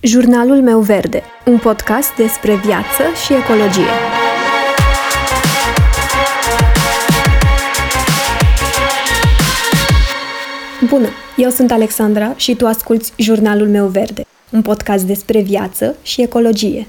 Jurnalul meu verde, un podcast despre viață și ecologie. Bună, eu sunt Alexandra și tu asculți Jurnalul meu verde, un podcast despre viață și ecologie.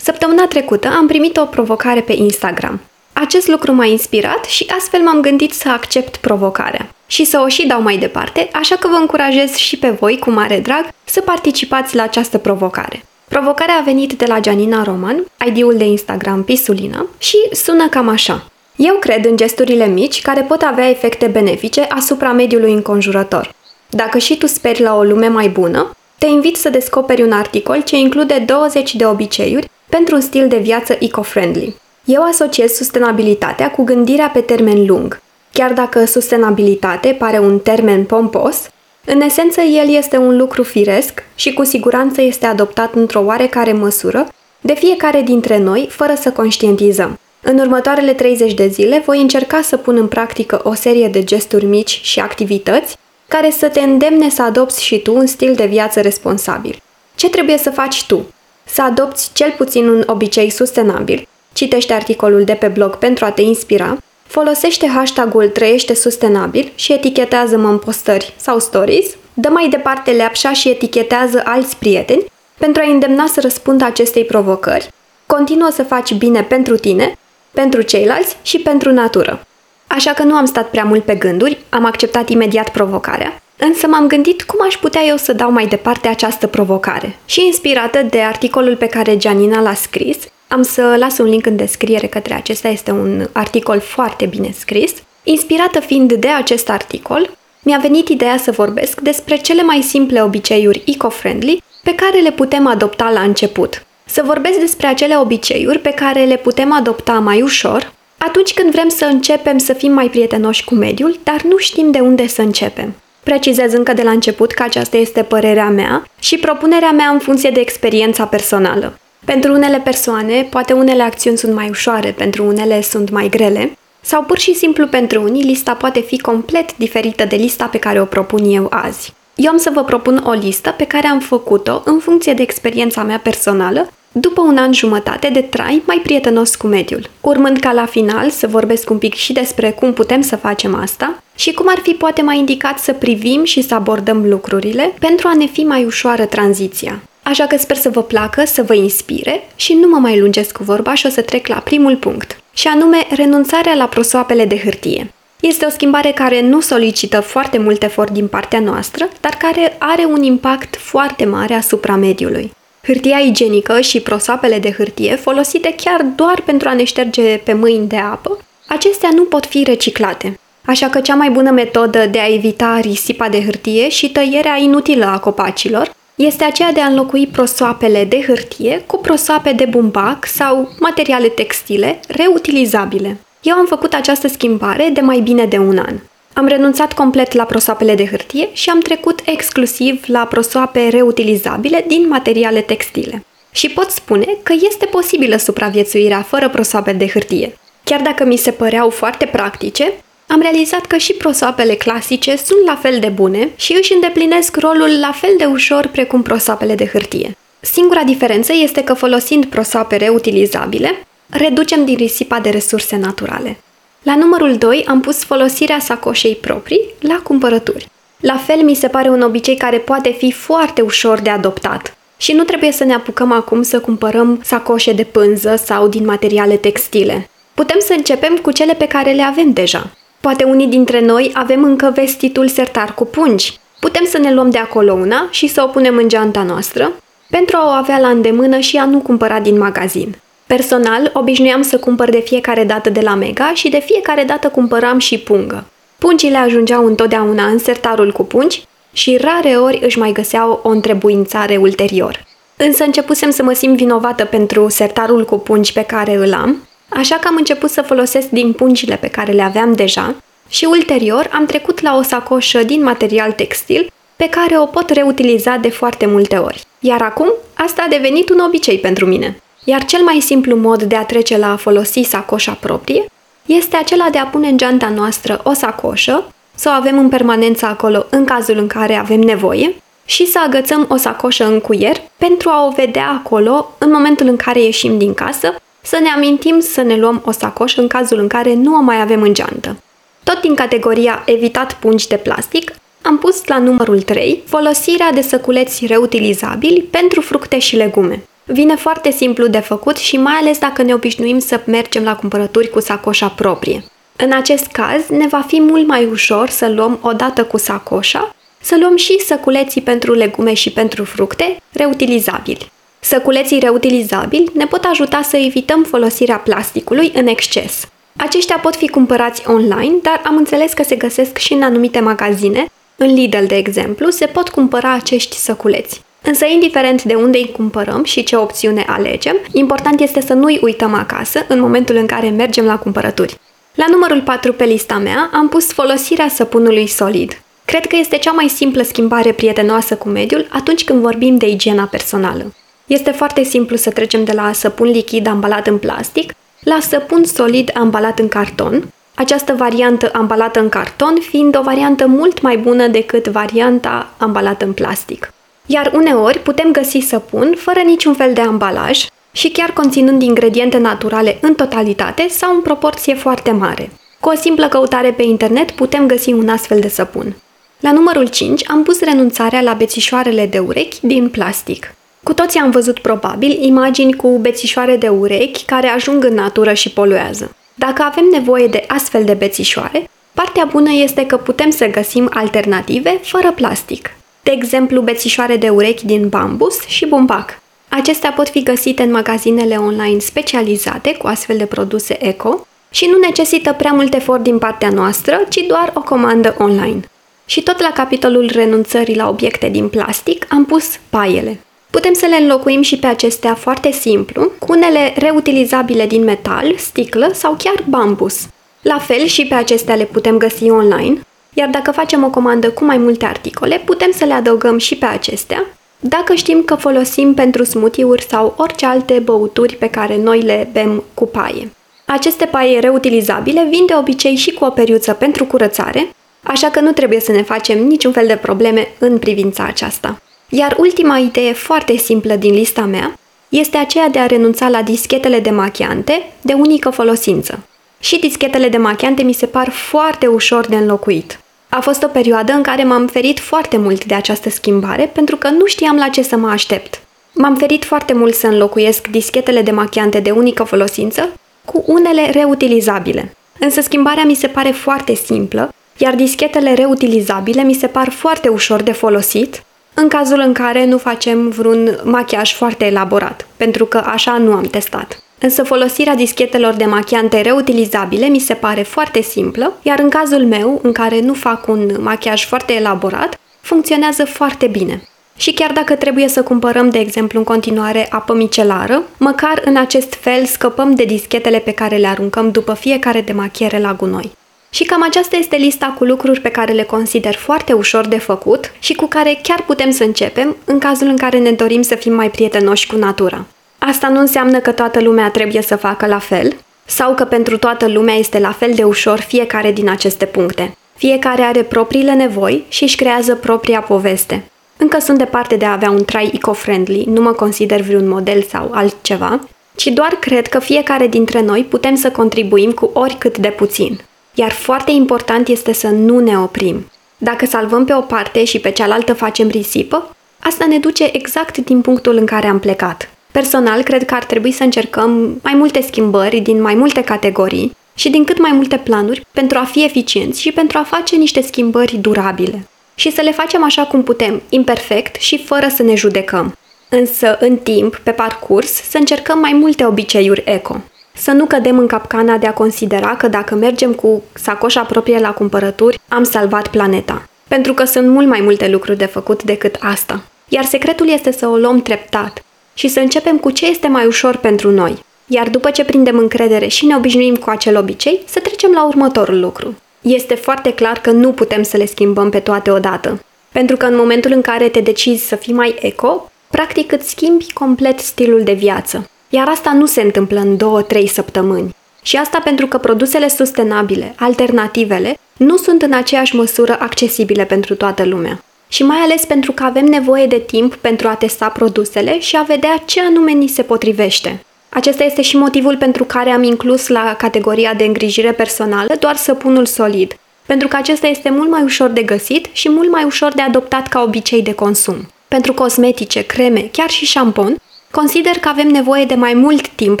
Săptămâna trecută am primit o provocare pe Instagram. Acest lucru m-a inspirat și astfel m-am gândit să accept provocarea și să o și dau mai departe, așa că vă încurajez și pe voi, cu mare drag, să participați la această provocare. Provocarea a venit de la Janina Roman, ID-ul de Instagram Pisulina, și sună cam așa. Eu cred în gesturile mici care pot avea efecte benefice asupra mediului înconjurător. Dacă și tu speri la o lume mai bună, te invit să descoperi un articol ce include 20 de obiceiuri pentru un stil de viață eco-friendly. Eu asociez sustenabilitatea cu gândirea pe termen lung, Chiar dacă sustenabilitate pare un termen pompos, în esență el este un lucru firesc și cu siguranță este adoptat într-o oarecare măsură de fiecare dintre noi, fără să conștientizăm. În următoarele 30 de zile voi încerca să pun în practică o serie de gesturi mici și activități care să te îndemne să adopți și tu un stil de viață responsabil. Ce trebuie să faci tu? Să adopți cel puțin un obicei sustenabil, citește articolul de pe blog pentru a te inspira, Folosește hashtagul Trăiește Sustenabil și etichetează-mă în postări sau stories, dă mai departe leapșa și etichetează alți prieteni pentru a îndemna să răspundă acestei provocări. Continuă să faci bine pentru tine, pentru ceilalți și pentru natură. Așa că nu am stat prea mult pe gânduri, am acceptat imediat provocarea, însă m-am gândit cum aș putea eu să dau mai departe această provocare. Și inspirată de articolul pe care Janina l-a scris, am să las un link în descriere către acesta, este un articol foarte bine scris. Inspirată fiind de acest articol, mi-a venit ideea să vorbesc despre cele mai simple obiceiuri eco-friendly pe care le putem adopta la început. Să vorbesc despre acele obiceiuri pe care le putem adopta mai ușor atunci când vrem să începem să fim mai prietenoși cu mediul, dar nu știm de unde să începem. Precizez încă de la început că aceasta este părerea mea și propunerea mea în funcție de experiența personală. Pentru unele persoane, poate unele acțiuni sunt mai ușoare, pentru unele sunt mai grele, sau pur și simplu pentru unii, lista poate fi complet diferită de lista pe care o propun eu azi. Eu am să vă propun o listă pe care am făcut-o în funcție de experiența mea personală după un an jumătate de trai mai prietenos cu mediul, urmând ca la final să vorbesc un pic și despre cum putem să facem asta și cum ar fi poate mai indicat să privim și să abordăm lucrurile pentru a ne fi mai ușoară tranziția. Așa că sper să vă placă, să vă inspire și nu mă mai lungesc cu vorba și o să trec la primul punct, și anume renunțarea la prosoapele de hârtie. Este o schimbare care nu solicită foarte mult efort din partea noastră, dar care are un impact foarte mare asupra mediului. Hârtia igienică și prosoapele de hârtie, folosite chiar doar pentru a ne șterge pe mâini de apă, acestea nu pot fi reciclate. Așa că cea mai bună metodă de a evita risipa de hârtie și tăierea inutilă a copacilor este aceea de a înlocui prosoapele de hârtie cu prosoape de bumbac sau materiale textile reutilizabile. Eu am făcut această schimbare de mai bine de un an. Am renunțat complet la prosoapele de hârtie și am trecut exclusiv la prosoape reutilizabile din materiale textile. Și pot spune că este posibilă supraviețuirea fără prosoape de hârtie. Chiar dacă mi se păreau foarte practice, am realizat că și prosoapele clasice sunt la fel de bune și își îndeplinesc rolul la fel de ușor precum prosoapele de hârtie. Singura diferență este că folosind prosoape reutilizabile, reducem din risipa de resurse naturale. La numărul 2 am pus folosirea sacoșei proprii la cumpărături. La fel mi se pare un obicei care poate fi foarte ușor de adoptat. Și nu trebuie să ne apucăm acum să cumpărăm sacoșe de pânză sau din materiale textile. Putem să începem cu cele pe care le avem deja. Poate unii dintre noi avem încă vestitul sertar cu pungi. Putem să ne luăm de acolo una și să o punem în geanta noastră pentru a o avea la îndemână și a nu cumpăra din magazin. Personal, obișnuiam să cumpăr de fiecare dată de la Mega și de fiecare dată cumpăram și pungă. Pungile ajungeau întotdeauna în sertarul cu pungi și rare ori își mai găseau o întrebuințare ulterior. Însă începusem să mă simt vinovată pentru sertarul cu pungi pe care îl am Așa că am început să folosesc din pungile pe care le aveam deja și ulterior am trecut la o sacoșă din material textil pe care o pot reutiliza de foarte multe ori. Iar acum, asta a devenit un obicei pentru mine. Iar cel mai simplu mod de a trece la a folosi sacoșa proprie este acela de a pune în geanta noastră o sacoșă, să o avem în permanență acolo în cazul în care avem nevoie, și să agățăm o sacoșă în cuier pentru a o vedea acolo în momentul în care ieșim din casă, să ne amintim să ne luăm o sacoșă în cazul în care nu o mai avem în geantă. Tot din categoria evitat pungi de plastic, am pus la numărul 3 folosirea de săculeți reutilizabili pentru fructe și legume. Vine foarte simplu de făcut și mai ales dacă ne obișnuim să mergem la cumpărături cu sacoșa proprie. În acest caz, ne va fi mult mai ușor să luăm odată cu sacoșa, să luăm și săculeții pentru legume și pentru fructe reutilizabili. Săculeții reutilizabili ne pot ajuta să evităm folosirea plasticului în exces. Aceștia pot fi cumpărați online, dar am înțeles că se găsesc și în anumite magazine. În Lidl, de exemplu, se pot cumpăra acești săculeți. Însă, indiferent de unde îi cumpărăm și ce opțiune alegem, important este să nu-i uităm acasă în momentul în care mergem la cumpărături. La numărul 4 pe lista mea am pus folosirea săpunului solid. Cred că este cea mai simplă schimbare prietenoasă cu mediul atunci când vorbim de igiena personală. Este foarte simplu să trecem de la săpun lichid ambalat în plastic la săpun solid ambalat în carton, această variantă ambalată în carton fiind o variantă mult mai bună decât varianta ambalată în plastic. Iar uneori putem găsi săpun fără niciun fel de ambalaj și chiar conținând ingrediente naturale în totalitate sau în proporție foarte mare. Cu o simplă căutare pe internet putem găsi un astfel de săpun. La numărul 5 am pus renunțarea la bețișoarele de urechi din plastic. Cu toții am văzut probabil imagini cu bețișoare de urechi care ajung în natură și poluează. Dacă avem nevoie de astfel de bețișoare, partea bună este că putem să găsim alternative fără plastic. De exemplu, bețișoare de urechi din bambus și bumbac. Acestea pot fi găsite în magazinele online specializate cu astfel de produse eco și nu necesită prea mult efort din partea noastră, ci doar o comandă online. Și tot la capitolul renunțării la obiecte din plastic am pus paiele. Putem să le înlocuim și pe acestea foarte simplu, cu unele reutilizabile din metal, sticlă sau chiar bambus. La fel și pe acestea le putem găsi online, iar dacă facem o comandă cu mai multe articole, putem să le adăugăm și pe acestea, dacă știm că folosim pentru smoothie-uri sau orice alte băuturi pe care noi le bem cu paie. Aceste paie reutilizabile vin de obicei și cu o periuță pentru curățare, așa că nu trebuie să ne facem niciun fel de probleme în privința aceasta. Iar ultima idee foarte simplă din lista mea este aceea de a renunța la dischetele de machiante de unică folosință. Și dischetele de machiante mi se par foarte ușor de înlocuit. A fost o perioadă în care m-am ferit foarte mult de această schimbare pentru că nu știam la ce să mă aștept. M-am ferit foarte mult să înlocuiesc dischetele de machiante de unică folosință cu unele reutilizabile. Însă schimbarea mi se pare foarte simplă, iar dischetele reutilizabile mi se par foarte ușor de folosit în cazul în care nu facem vreun machiaj foarte elaborat, pentru că așa nu am testat. Însă folosirea dischetelor de machiante reutilizabile mi se pare foarte simplă, iar în cazul meu, în care nu fac un machiaj foarte elaborat, funcționează foarte bine. Și chiar dacă trebuie să cumpărăm, de exemplu, în continuare apă micelară, măcar în acest fel scăpăm de dischetele pe care le aruncăm după fiecare demachiere la gunoi. Și cam aceasta este lista cu lucruri pe care le consider foarte ușor de făcut și cu care chiar putem să începem în cazul în care ne dorim să fim mai prietenoși cu natura. Asta nu înseamnă că toată lumea trebuie să facă la fel, sau că pentru toată lumea este la fel de ușor fiecare din aceste puncte. Fiecare are propriile nevoi și își creează propria poveste. Încă sunt departe de a avea un trai eco-friendly, nu mă consider vreun model sau altceva, ci doar cred că fiecare dintre noi putem să contribuim cu oricât de puțin. Iar foarte important este să nu ne oprim. Dacă salvăm pe o parte și pe cealaltă facem risipă, asta ne duce exact din punctul în care am plecat. Personal, cred că ar trebui să încercăm mai multe schimbări din mai multe categorii și din cât mai multe planuri pentru a fi eficienți și pentru a face niște schimbări durabile. Și să le facem așa cum putem, imperfect și fără să ne judecăm. Însă, în timp, pe parcurs, să încercăm mai multe obiceiuri eco. Să nu cădem în capcana de a considera că dacă mergem cu sacoșa proprie la cumpărături, am salvat planeta. Pentru că sunt mult mai multe lucruri de făcut decât asta. Iar secretul este să o luăm treptat și să începem cu ce este mai ușor pentru noi. Iar după ce prindem încredere și ne obișnuim cu acel obicei, să trecem la următorul lucru. Este foarte clar că nu putem să le schimbăm pe toate odată. Pentru că în momentul în care te decizi să fii mai eco, practic îți schimbi complet stilul de viață. Iar asta nu se întâmplă în 2-3 săptămâni. Și asta pentru că produsele sustenabile, alternativele, nu sunt în aceeași măsură accesibile pentru toată lumea. și mai ales pentru că avem nevoie de timp pentru a testa produsele și a vedea ce anume ni se potrivește. Acesta este și motivul pentru care am inclus la categoria de îngrijire personală doar săpunul solid, pentru că acesta este mult mai ușor de găsit și mult mai ușor de adoptat ca obicei de consum. Pentru cosmetice, creme, chiar și șampon, consider că avem nevoie de mai mult timp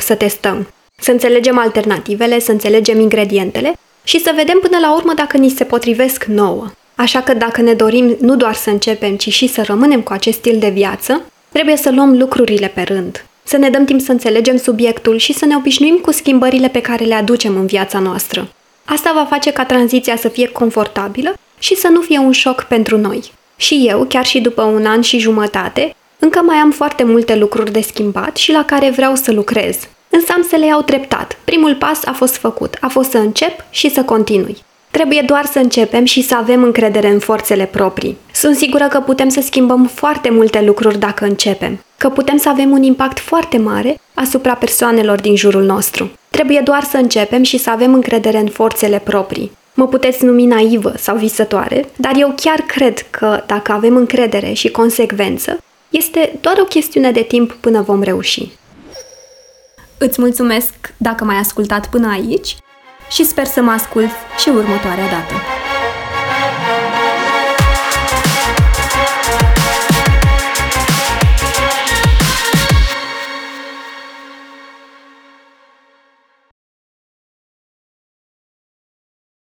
să testăm, să înțelegem alternativele, să înțelegem ingredientele și să vedem până la urmă dacă ni se potrivesc nouă. Așa că dacă ne dorim nu doar să începem, ci și să rămânem cu acest stil de viață, trebuie să luăm lucrurile pe rând, să ne dăm timp să înțelegem subiectul și să ne obișnuim cu schimbările pe care le aducem în viața noastră. Asta va face ca tranziția să fie confortabilă și să nu fie un șoc pentru noi. Și eu, chiar și după un an și jumătate, încă mai am foarte multe lucruri de schimbat și la care vreau să lucrez. Însă am să le iau treptat. Primul pas a fost făcut, a fost să încep și să continui. Trebuie doar să începem și să avem încredere în forțele proprii. Sunt sigură că putem să schimbăm foarte multe lucruri dacă începem, că putem să avem un impact foarte mare asupra persoanelor din jurul nostru. Trebuie doar să începem și să avem încredere în forțele proprii. Mă puteți numi naivă sau visătoare, dar eu chiar cred că dacă avem încredere și consecvență, este doar o chestiune de timp până vom reuși. Îți mulțumesc dacă m-ai ascultat până aici și sper să mă ascult și următoarea dată.